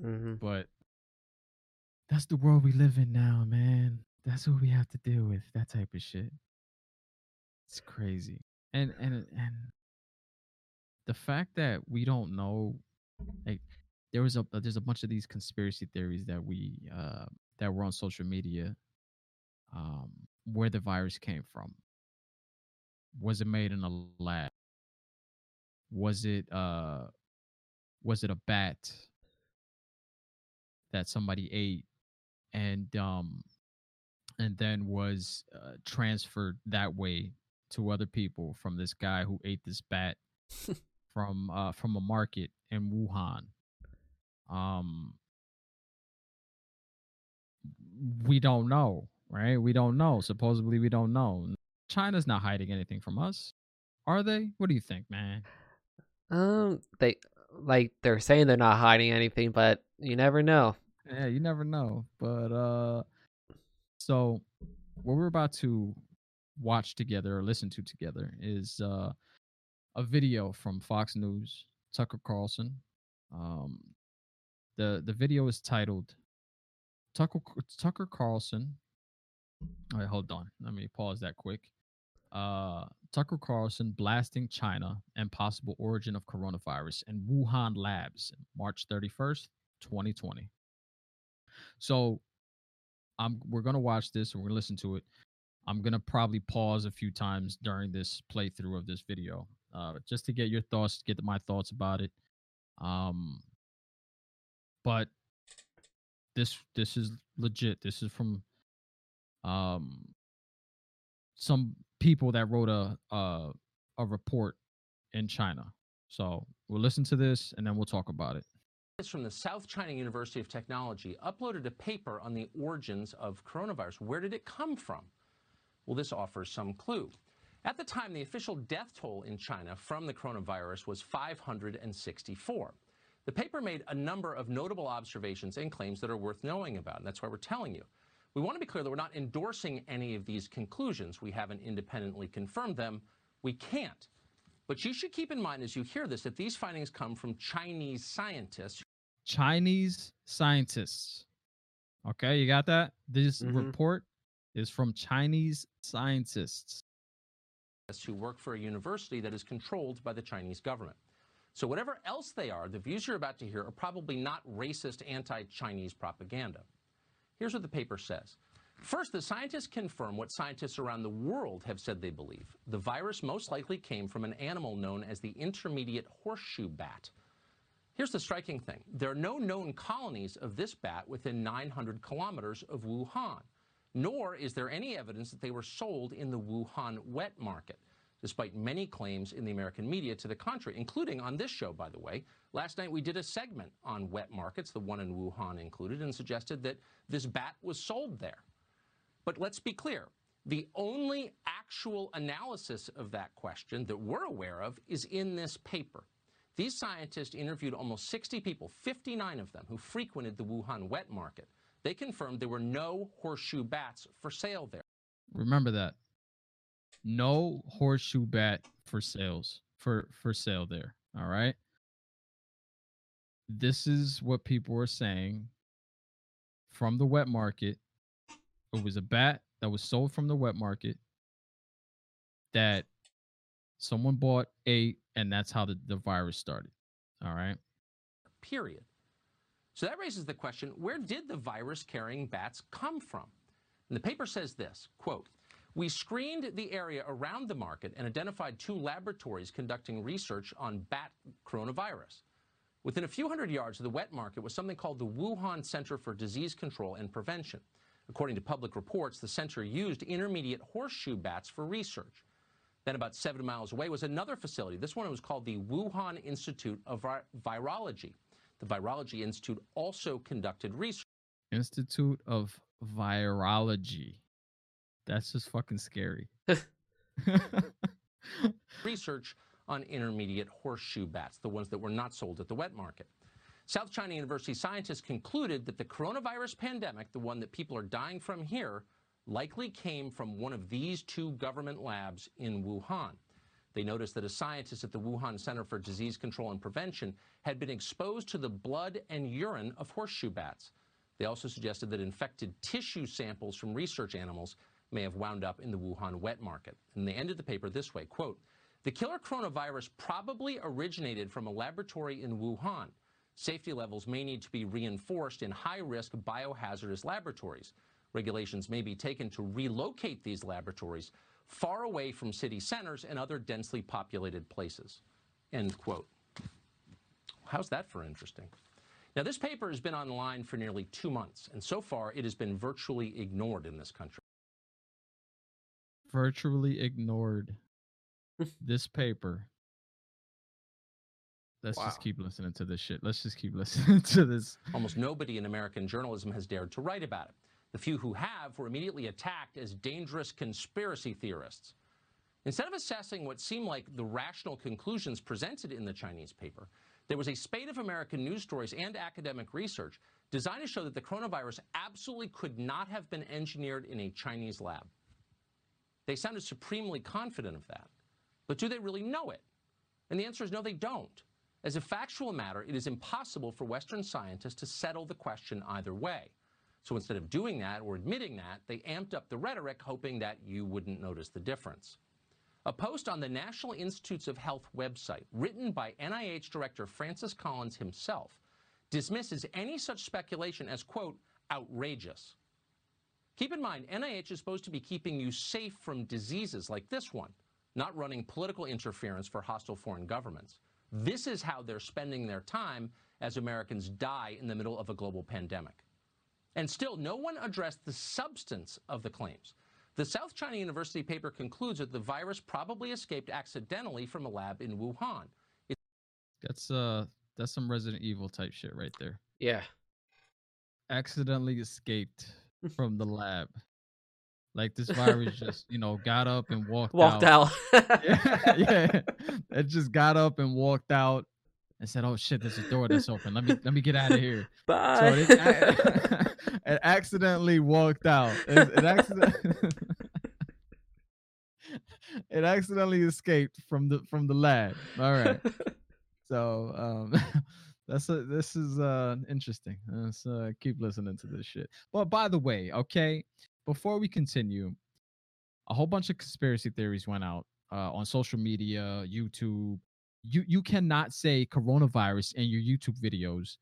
mm-hmm. But that's the world we live in now, man. That's what we have to deal with. That type of shit. It's crazy. And and and the fact that we don't know like there was a there's a bunch of these conspiracy theories that we uh that were on social media um where the virus came from was it made in a lab was it uh was it a bat that somebody ate and um and then was uh, transferred that way to other people from this guy who ate this bat from uh from a market in Wuhan. Um we don't know, right? We don't know. Supposedly we don't know. China's not hiding anything from us. Are they? What do you think, man? Um, they like they're saying they're not hiding anything, but you never know. Yeah, you never know. But uh so what we're about to watch together or listen to together is uh a video from Fox News, Tucker Carlson. Um the the video is titled Tucker Tucker Carlson. All right, hold on. Let me pause that quick. Uh Tucker Carlson blasting China and possible origin of coronavirus in Wuhan labs, March 31st, 2020. So I'm we're gonna watch this and we're gonna listen to it. I'm gonna probably pause a few times during this playthrough of this video, uh, just to get your thoughts, get my thoughts about it. Um, but this this is legit. This is from um some people that wrote a a, a report in China. So we'll listen to this and then we'll talk about it. From the South China University of Technology uploaded a paper on the origins of coronavirus. Where did it come from? Well, this offers some clue. At the time, the official death toll in China from the coronavirus was 564. The paper made a number of notable observations and claims that are worth knowing about, and that's why we're telling you. We want to be clear that we're not endorsing any of these conclusions. We haven't independently confirmed them. We can't. But you should keep in mind as you hear this that these findings come from Chinese scientists. Chinese scientists. Okay, you got that? This Mhm. report is from Chinese scientists. who work for a university that is controlled by the Chinese government. So, whatever else they are, the views you're about to hear are probably not racist anti Chinese propaganda. Here's what the paper says. First, the scientists confirm what scientists around the world have said they believe. The virus most likely came from an animal known as the intermediate horseshoe bat. Here's the striking thing there are no known colonies of this bat within 900 kilometers of Wuhan nor is there any evidence that they were sold in the Wuhan wet market, despite many claims in the American media to the contrary, including on this show, by the way. Last night we did a segment on wet markets, the one in Wuhan included, and suggested that this bat was sold there. But let's be clear. The only actual analysis of that question that we're aware of is in this paper. These scientists interviewed almost 60 people, 59 of them, who frequented the Wuhan wet market. They confirmed there were no horseshoe bats for sale there. Remember that. No horseshoe bat for sales for for sale there. All right. This is what people were saying from the wet market. It was a bat that was sold from the wet market that someone bought, ate, and that's how the, the virus started. All right. period. So that raises the question, where did the virus carrying bats come from? And the paper says this, quote, we screened the area around the market and identified two laboratories conducting research on bat coronavirus. Within a few hundred yards of the wet market was something called the Wuhan Center for Disease Control and Prevention. According to public reports, the center used intermediate horseshoe bats for research. Then about seven miles away was another facility. This one was called the Wuhan Institute of Vi- Virology. The Virology Institute also conducted research Institute of Virology. That's just fucking scary. research on intermediate horseshoe bats, the ones that were not sold at the wet market. South China University scientists concluded that the coronavirus pandemic, the one that people are dying from here, likely came from one of these two government labs in Wuhan. They noticed that a scientist at the Wuhan Center for Disease Control and Prevention had been exposed to the blood and urine of horseshoe bats. They also suggested that infected tissue samples from research animals may have wound up in the Wuhan wet market. And they ended the paper this way, quote, the killer coronavirus probably originated from a laboratory in Wuhan. Safety levels may need to be reinforced in high-risk biohazardous laboratories. Regulations may be taken to relocate these laboratories far away from city centers and other densely populated places. End quote. How's that for interesting? Now, this paper has been online for nearly two months, and so far it has been virtually ignored in this country. Virtually ignored this paper. Let's just keep listening to this shit. Let's just keep listening to this. Almost nobody in American journalism has dared to write about it. The few who have were immediately attacked as dangerous conspiracy theorists. Instead of assessing what seemed like the rational conclusions presented in the Chinese paper, there was a spate of American news stories and academic research designed to show that the coronavirus absolutely could not have been engineered in a Chinese lab. They sounded supremely confident of that. But do they really know it? And the answer is no, they don't. As a factual matter, it is impossible for Western scientists to settle the question either way. So instead of doing that or admitting that, they amped up the rhetoric, hoping that you wouldn't notice the difference. A post on the National Institutes of Health website, written by NIH Director Francis Collins himself, dismisses any such speculation as, quote, outrageous. Keep in mind, NIH is supposed to be keeping you safe from diseases like this one, not running political interference for hostile foreign governments. This is how they're spending their time as Americans die in the middle of a global pandemic. And still, no one addressed the substance of the claims. The South China University paper concludes that the virus probably escaped accidentally from a lab in Wuhan. That's uh that's some Resident Evil type shit right there. Yeah. Accidentally escaped from the lab. Like this virus just, you know, got up and walked Walked out. out. yeah, yeah. It just got up and walked out and said, "Oh shit, there's a door that's open. Let me let me get out of here." So Bye. it, it accidentally walked out. It, it accident- it accidentally escaped from the from the lab. All right. So um that's a, this is uh interesting. Let's uh, keep listening to this shit. But by the way, okay, before we continue, a whole bunch of conspiracy theories went out uh, on social media, YouTube. You you cannot say coronavirus in your YouTube videos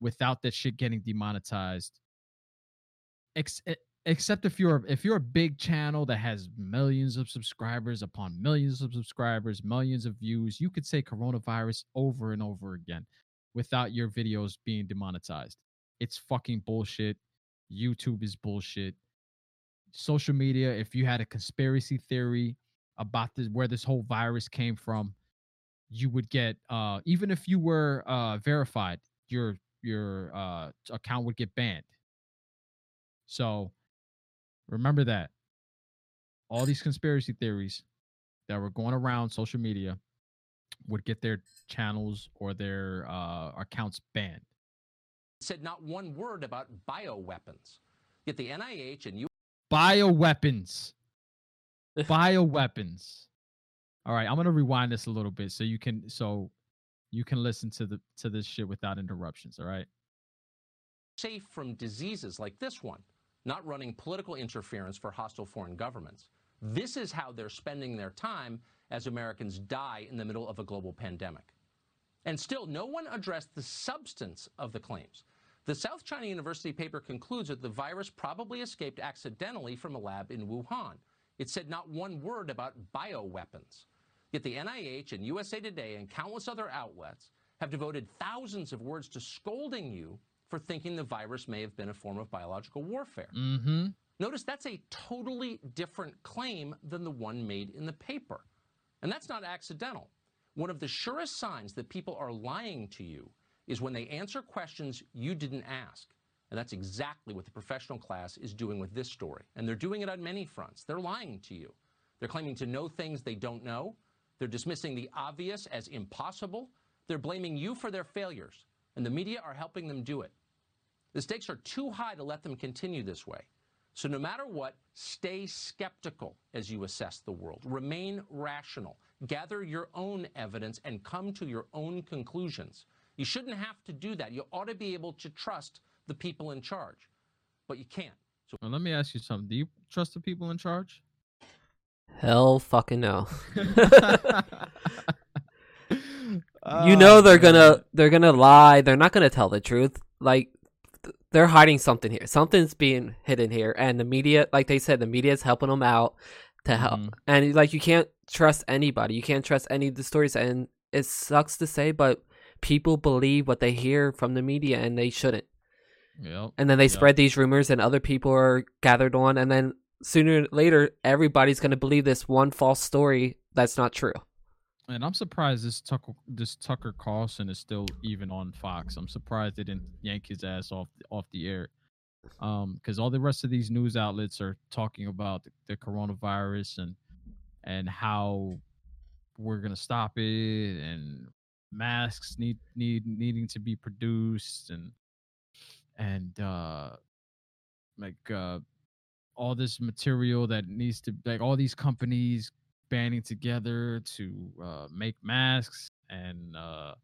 without that shit getting demonetized. Ex- except if you're if you're a big channel that has millions of subscribers upon millions of subscribers, millions of views, you could say coronavirus over and over again without your videos being demonetized. It's fucking bullshit. YouTube is bullshit. Social media, if you had a conspiracy theory about this where this whole virus came from, you would get uh even if you were uh verified, your your uh account would get banned. So remember that. All these conspiracy theories that were going around social media would get their channels or their uh accounts banned. Said not one word about bioweapons. Yet the NIH and you Bioweapons. Bioweapons. All right, I'm gonna rewind this a little bit so you can so you can listen to the to this shit without interruptions. All right. safe from diseases like this one, not running political interference for hostile foreign governments. This is how they're spending their time as Americans die in the middle of a global pandemic. And still, no one addressed the substance of the claims. The South China University paper concludes that the virus probably escaped accidentally from a lab in Wuhan. It said not one word about bioweapons. Yet the NIH and USA Today and countless other outlets have devoted thousands of words to scolding you for thinking the virus may have been a form of biological warfare. Mm-hmm. Notice that's a totally different claim than the one made in the paper. And that's not accidental. One of the surest signs that people are lying to you is when they answer questions you didn't ask. And that's exactly what the professional class is doing with this story. And they're doing it on many fronts. They're lying to you. They're claiming to know things they don't know. They're dismissing the obvious as impossible. They're blaming you for their failures. And the media are helping them do it. The stakes are too high to let them continue this way. So, no matter what, stay skeptical as you assess the world. Remain rational. Gather your own evidence and come to your own conclusions. You shouldn't have to do that. You ought to be able to trust the people in charge, but you can't. So, Well, let me ask you something. Do you trust the people in charge? Hell fucking no. you Oh, know they're gonna they're gonna lie. They're not gonna tell the truth. Like they're hiding something here. Something's being hidden here, and the media, like they said, the media is helping them out to help. Mhm. And like you can't trust anybody. You can't trust any of the stories. And it sucks to say, but people believe what they hear from the media, and they shouldn't. Yep. And then they Yep. spread these rumors, and other people are gathered on, and then sooner or later, everybody's gonna believe this one false story that's not true. And I'm surprised this Tucker this Tucker Carlson is still even on Fox. I'm surprised they didn't yank his ass off off the air. Um, because all the rest of these news outlets are talking about the, the coronavirus and and how we're gonna stop it and masks need need needing to be produced and and uh like uh all this material that needs to like all these companies banding together to uh, make masks and uh,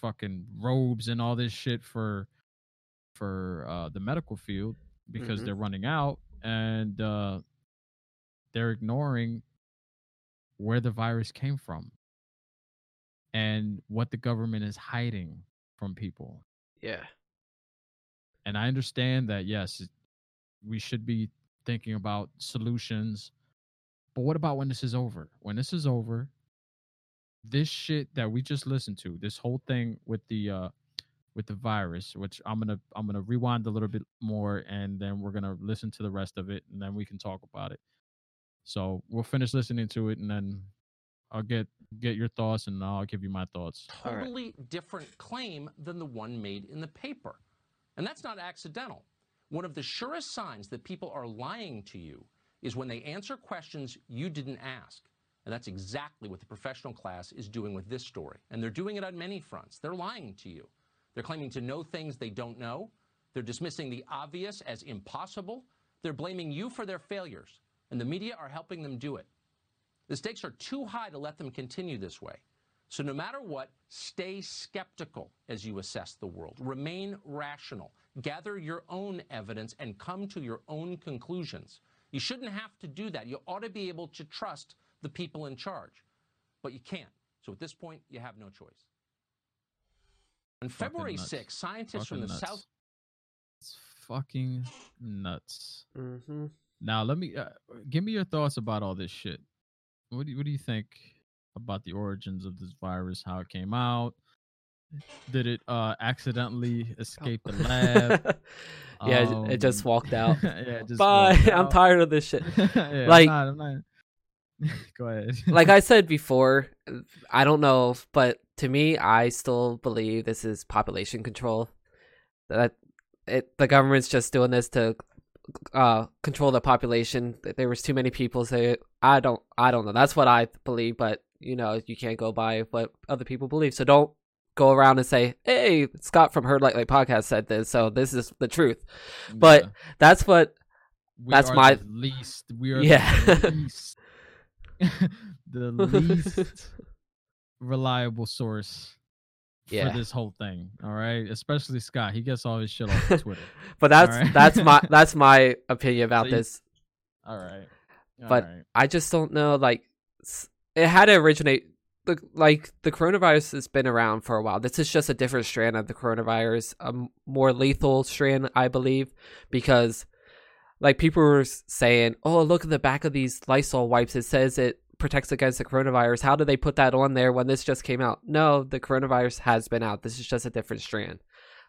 fucking robes and all this shit for for uh, the medical field because Mhm. they're running out and uh, they're ignoring where the virus came from and what the government is hiding from people Yeah. And I understand that yes, we should be thinking about solutions. But what about when this is over? When this is over, this shit that we just listened to, this whole thing with the uh with the virus, which I'm gonna I'm gonna rewind a little bit more, and then we're gonna listen to the rest of it, and then we can talk about it. So we'll finish listening to it, and then I'll get get your thoughts, and I'll give you my thoughts. All right. totally different claim than the one made in the paper. And that's not accidental. One of the surest signs that people are lying to you is when they answer questions you didn't ask. And that's exactly what the professional class is doing with this story. And they're doing it on many fronts. They're lying to you. They're claiming to know things they don't know. They're dismissing the obvious as impossible. They're blaming you for their failures. And the media are helping them do it. The stakes are too high to let them continue this way. So, no matter what, stay skeptical as you assess the world. Remain rational. Gather your own evidence and come to your own conclusions. You shouldn't have to do that. You ought to be able to trust the people in charge. But you can't. So, at this point, you have no choice. On Fucking February nuts. 6th, scientists from the nuts. South It's fucking nuts. Mm-hmm. Now let me uh, give me your thoughts about all this shit. What do you, what do you think about the origins of this virus? How it came out? Did it uh accidentally escape the lab? yeah, it- it just Um, walked out. yeah, just Bye. walked I'm out. tired of this shit. Yeah, Like- I'm not, I'm not... go ahead. like I said before, I don't know, but to me, I still believe this is population control. That it, the government's just doing this to uh, control the population. That There was too many people. So I don't, I don't know. That's what I believe, but you know, you can't go by what other people believe. So don't go around and say, "Hey, Scott from Hurd Lightly podcast said this, so this is the truth." but Yeah. That's what We that's my- the least. We are Yeah. the least, the least reliable source Yeah. for this whole thing. All right, especially Scott. He gets all his shit off of Twitter. but that's Alright. that's my that's my opinion about So you- this. All right, all But- right. I just don't know. Like, it had to originate. The, like the coronavirus has been around for a while. This is just a different strand of the coronavirus, a more lethal strand, I believe, because like people were saying, "Oh, look at the back of these Lysol wipes. It says it protects against the coronavirus. How did they put that on there when this just came out?" No, the coronavirus has been out. This is just a different strand.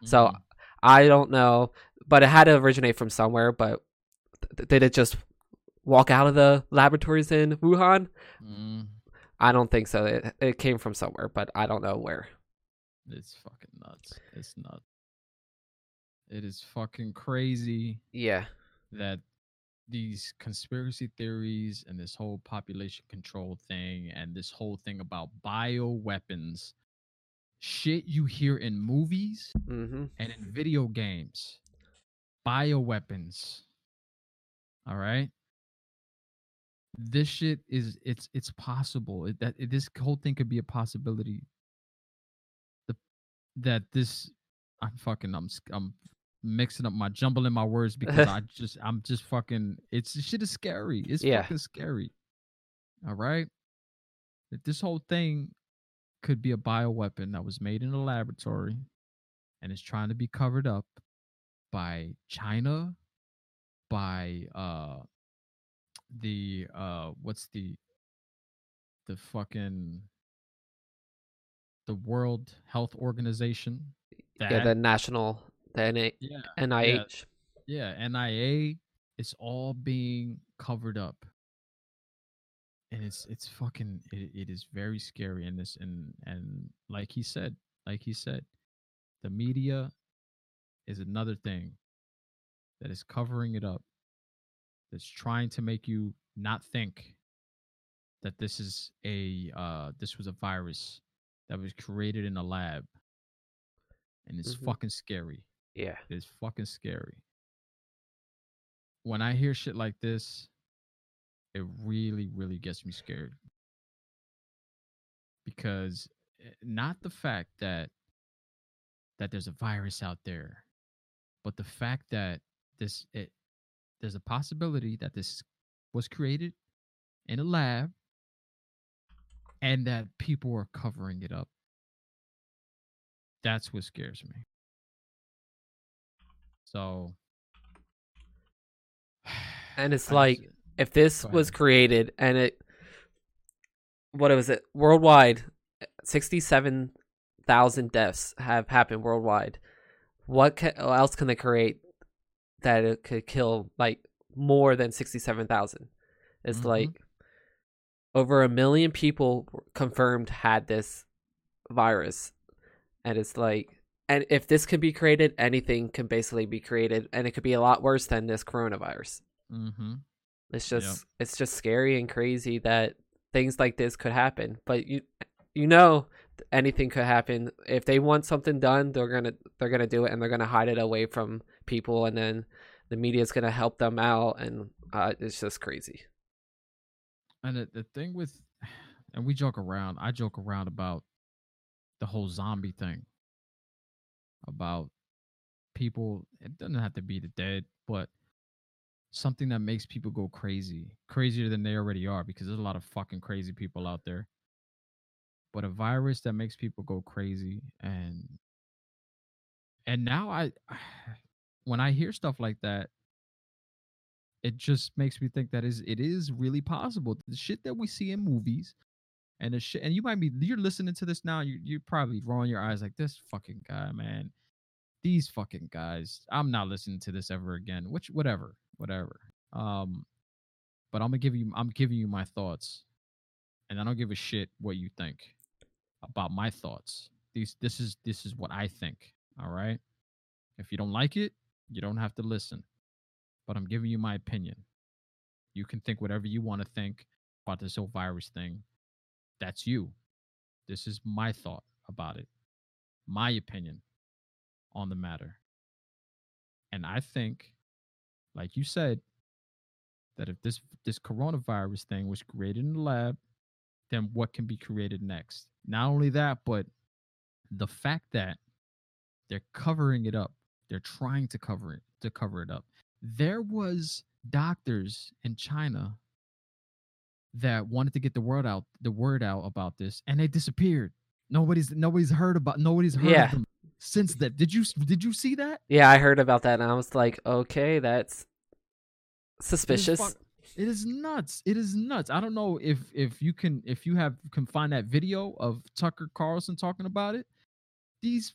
So Mhm. I don't know, but it had to originate from somewhere. But th- did it just walk out of the laboratories in Wuhan? Mm, I don't think so. It it came from somewhere, but I don't know where. it's fucking nuts. It's nuts. It is fucking crazy Yeah. that these conspiracy theories and this whole population control thing and this whole thing about bioweapons shit you hear in movies Mm-hmm. and in video games bioweapons all right this shit is it's it's possible it, that it, this whole thing could be a possibility the that this i'm fucking i'm i'm mixing up my jumbling my words because i just i'm just fucking it's this shit is scary it's Yeah. fucking scary all right that this whole thing could be a bioweapon that was made in a laboratory and is trying to be covered up by China, by uh the uh what's the the fucking the World Health Organization. Yeah, the national, the NA, yeah, NIH. yeah, NIA. It's all being covered up, and it's it's fucking it, it is very scary. And this and and like he said, like he said, the media is another thing that is covering it up. That's trying to make you not think that this is a uh this was a virus that was created in a lab, and it's Mhm. fucking scary. Yeah. It's fucking scary. When I hear shit like this, it really, really gets me scared. Because eh, not the fact that that there's a virus out there, but the fact that this it there's a possibility that this was created in a lab and that people are covering it up. That's what scares me. So And it's I like just- if this was created and it, what was it? Worldwide, sixty-seven thousand deaths have happened worldwide. What ca- else can they create that it could kill like more than sixty-seven thousand? It's Mhm. like over a million people confirmed had this virus, and it's like, and if this can be created, anything can basically be created, and it could be a lot worse than this coronavirus. Mm-hmm. It's Yep. just it's just scary and crazy that things like this could happen. But you you know anything could happen. If they want something done, they're gonna they're gonna do it and they're gonna hide it away from people and then the media's gonna help them out and uh, it's just crazy. And the, the thing with, and we joke around. I joke around about the whole zombie thing. About people. It doesn't have to be the dead, but something that makes people go crazy, crazier than they already are, because there's a lot of fucking crazy people out there. But a virus that makes people go crazy, and and now I, when I hear stuff like that, it just makes me think that is it is really possible. The shit that we see in movies and the shit and you might be you're listening to this now, you you're probably rolling your eyes like this fucking guy, man. These fucking guys. I'm not listening to this ever again. Which whatever. Whatever. Um but I'm gonna give you I'm giving you my thoughts. And I don't give a shit what you think about my thoughts. These this is this is what I think. All right. If you don't like it, you don't have to listen but I'm giving you my opinion. You can think whatever you want to think about this whole virus thing. That's you. This is my thought about it, my opinion on the matter. And I think, like you said, that if this this coronavirus thing was created in the lab, then what can be created next? Not only that, but the fact that they're covering it up, they're trying to cover it to cover it up there was doctors in China that wanted to get the word out the word out about this and they disappeared. Nobody's nobody's heard about nobody's heard Yeah. of them since that. Did you did you see that? Yeah, I heard about that and I was like, okay, that's It is suspicious. It is nuts. It is nuts. I don't know if if you can if you have can find that video of Tucker Carlson talking about it. These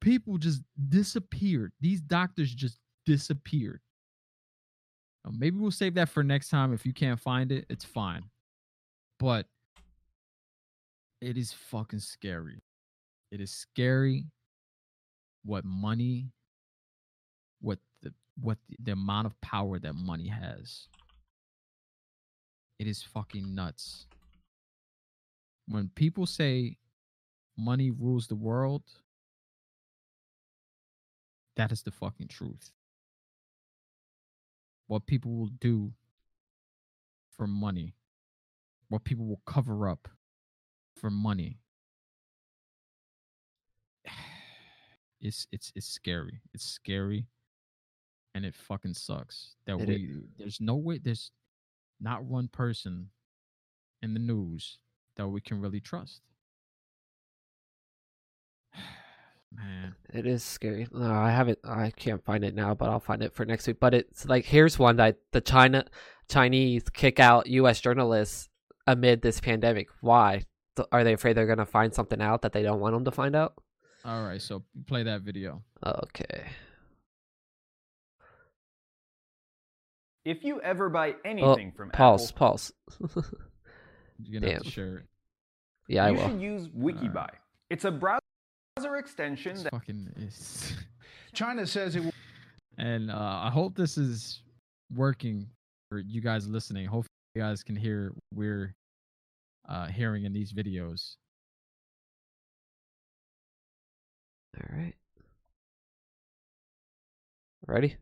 people just disappeared. These doctors just disappeared. Uh, Maybe we'll save that for next time. If you can't find it, it's fine. But it is fucking scary. It is scary what money, what the what the, the amount of power that money has. It is fucking nuts. When people say money rules the world, that is the fucking truth. What people will do for money, what people will cover up for money. It's it's it's scary. It's scary and it fucking sucks that It we there's no way there's not one person in the news that we can really trust. Man, It is scary. No, I haven't. I can't find it now, but I'll find it for next week. But it's like here's one that the China Chinese kick out U.S. journalists amid this pandemic. Why? Are they afraid they're gonna find something out that they don't want them to find out? all right, so play that video. Okay. If you ever buy anything from Pause. Apple, Pause. You're gonna have to Damn. share it. yeah, I you will. should use WikiBuy. It's a browser extension It's that fucking is. China says it will and uh, I hope this is working for you guys listening. Hopefully, you guys can hear what we're uh, hearing in these videos. All right. Ready?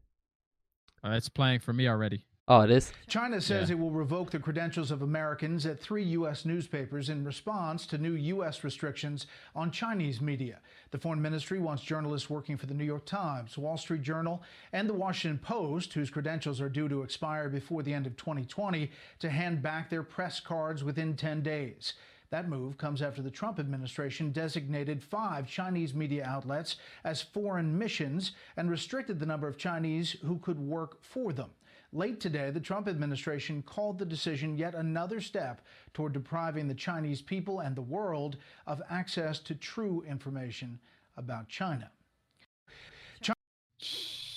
Uh, it's playing for me already. Oh, it is. China says Yeah. it will revoke the credentials of Americans at three U.S. newspapers in response to new U.S. restrictions on Chinese media. The foreign ministry wants journalists working for the New York Times, Wall Street Journal, and the Washington Post, whose credentials are due to expire before the end of 2020, to hand back their press cards within 10 days. That move comes after the Trump administration designated five Chinese media outlets as foreign missions and restricted the number of Chinese who could work for them. Late today, the Trump administration called the decision yet another step toward depriving the Chinese people and the world of access to true information about China.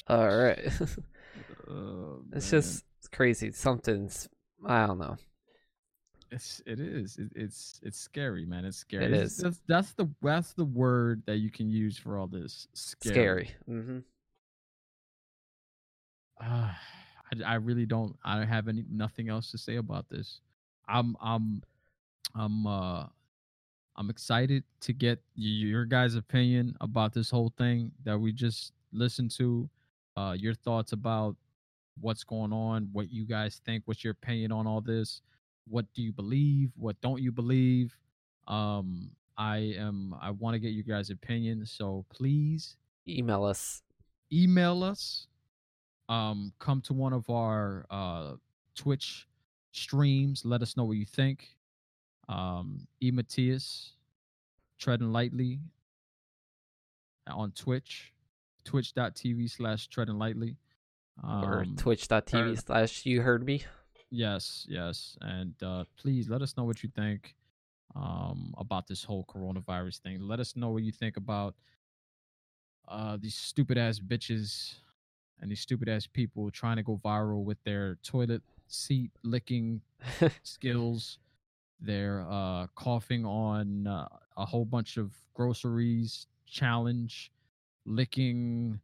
All right. Oh, it's just crazy. Something's I don't know. It's it is. It, it's it's scary, man. It's scary. It It's- is. That's, that's the that's the word that you can use for all this. Scary. Scary. hmm Uh, I I really don't. I don't have any nothing else to say about this. I'm I'm I'm uh I'm excited to get your guys' opinion about this whole thing that we just listened to. Uh, your thoughts about what's going on, what you guys think, what's your opinion on all this? What do you believe? What don't you believe? Um, I am. I want to get you guys' opinion, so please Email us. email us um come to one of our uh twitch streams let us know what you think um e matthias treading lightly on twitch twitch.tv slash treading lightly or um, twitch.tv slash you heard me. Yes, yes. And uh, please let us know what you think um, about this whole coronavirus thing. Let us know what you think about uh, these stupid ass bitches and these stupid ass people trying to go viral with their toilet seat licking skills. They're uh, coughing on uh, a whole bunch of groceries challenge, licking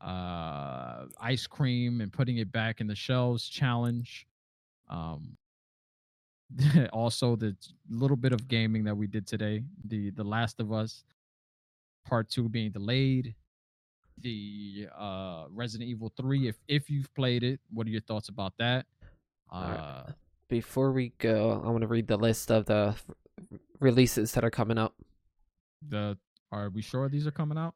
uh, ice cream and putting it back in the shelves challenge. Um, also, the little bit of gaming that we did today, the The Last of Us Part Two being delayed, the uh, Resident Evil Three. If if you've played it, what are your thoughts about that? Uh, Before we go, I want to read the list of the releases that are coming up. the are we sure these are coming out?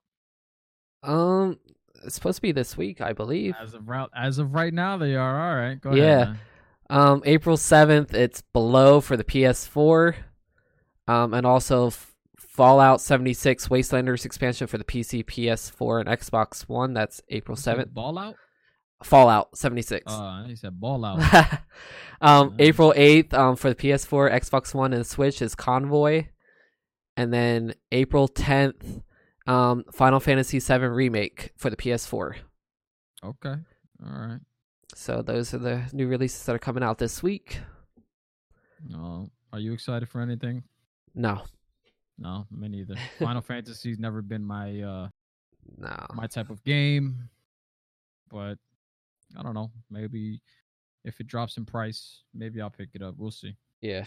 Um, it's supposed to be this week, I believe. As of right, as of right now, they are all right. Go Yeah. ahead. Um, April seventh, it's Below for the PS4, um, and also F- Fallout seventy six Wastelanders expansion for the PC, PS4, and Xbox One. That's April seventh. Fallout? Fallout seventy six. Uh, he said Fallout. um. April eighth, um, for the PS4, Xbox One, and Switch is Convoy, and then April tenth, um, Final Fantasy VII remake for the PS4. okay. All right. So those are the new releases that are coming out this week. No, are you excited for anything? No, No, me neither. Final Fantasy's never been my uh no. my type of game, but I don't know. Maybe if it drops in price, maybe I'll pick it up. We'll see. Yeah.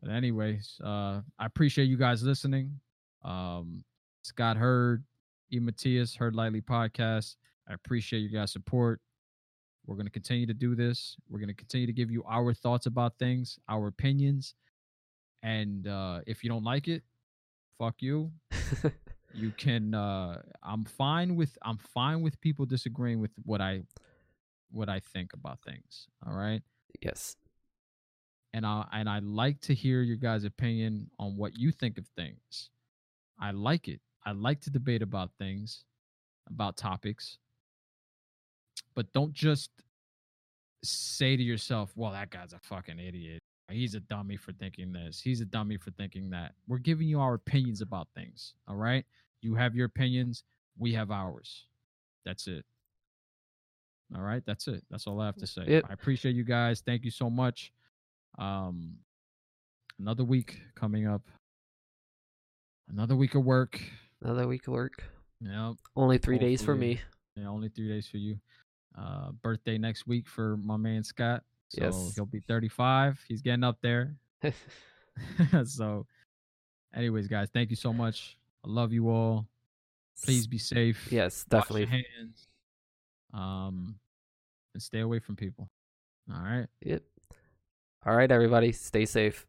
But anyways, uh, I appreciate you guys listening. Um, Scott Hurd, E. Matthias, Hurd Lightly Podcast. I appreciate you guys' support. We're going to continue to do this. We're going to continue to give you our thoughts about things, our opinions. And uh, if you don't like it, fuck you. You can. Uh, I'm fine with. I'm fine with people disagreeing with what I, what I think about things. All right yes. and I and I like to hear your guys' opinion on what you think of things. I like it. I like to debate about things, about topics. But don't just say to yourself, "Well, that guy's a fucking idiot. He's a dummy for thinking this. He's a dummy for thinking that." We're giving you our opinions about things, all right? You have your opinions, we have ours. That's it. All right, that's it. That's all I have to say. Yep. I appreciate you guys. Thank you so much. Um, another week coming up. Another week of work. Another week of work. Yep. Only three days for me. Yeah, only three days for you. Uh, birthday next week for my man Scott. So Yes. he'll be 35. He's getting up there. so, anyways, guys, thank you so much. I love you all. Please be safe. Yes, Wash your definitely. hands. Um, and stay away from people. All right. Yep. All right, everybody. Stay safe.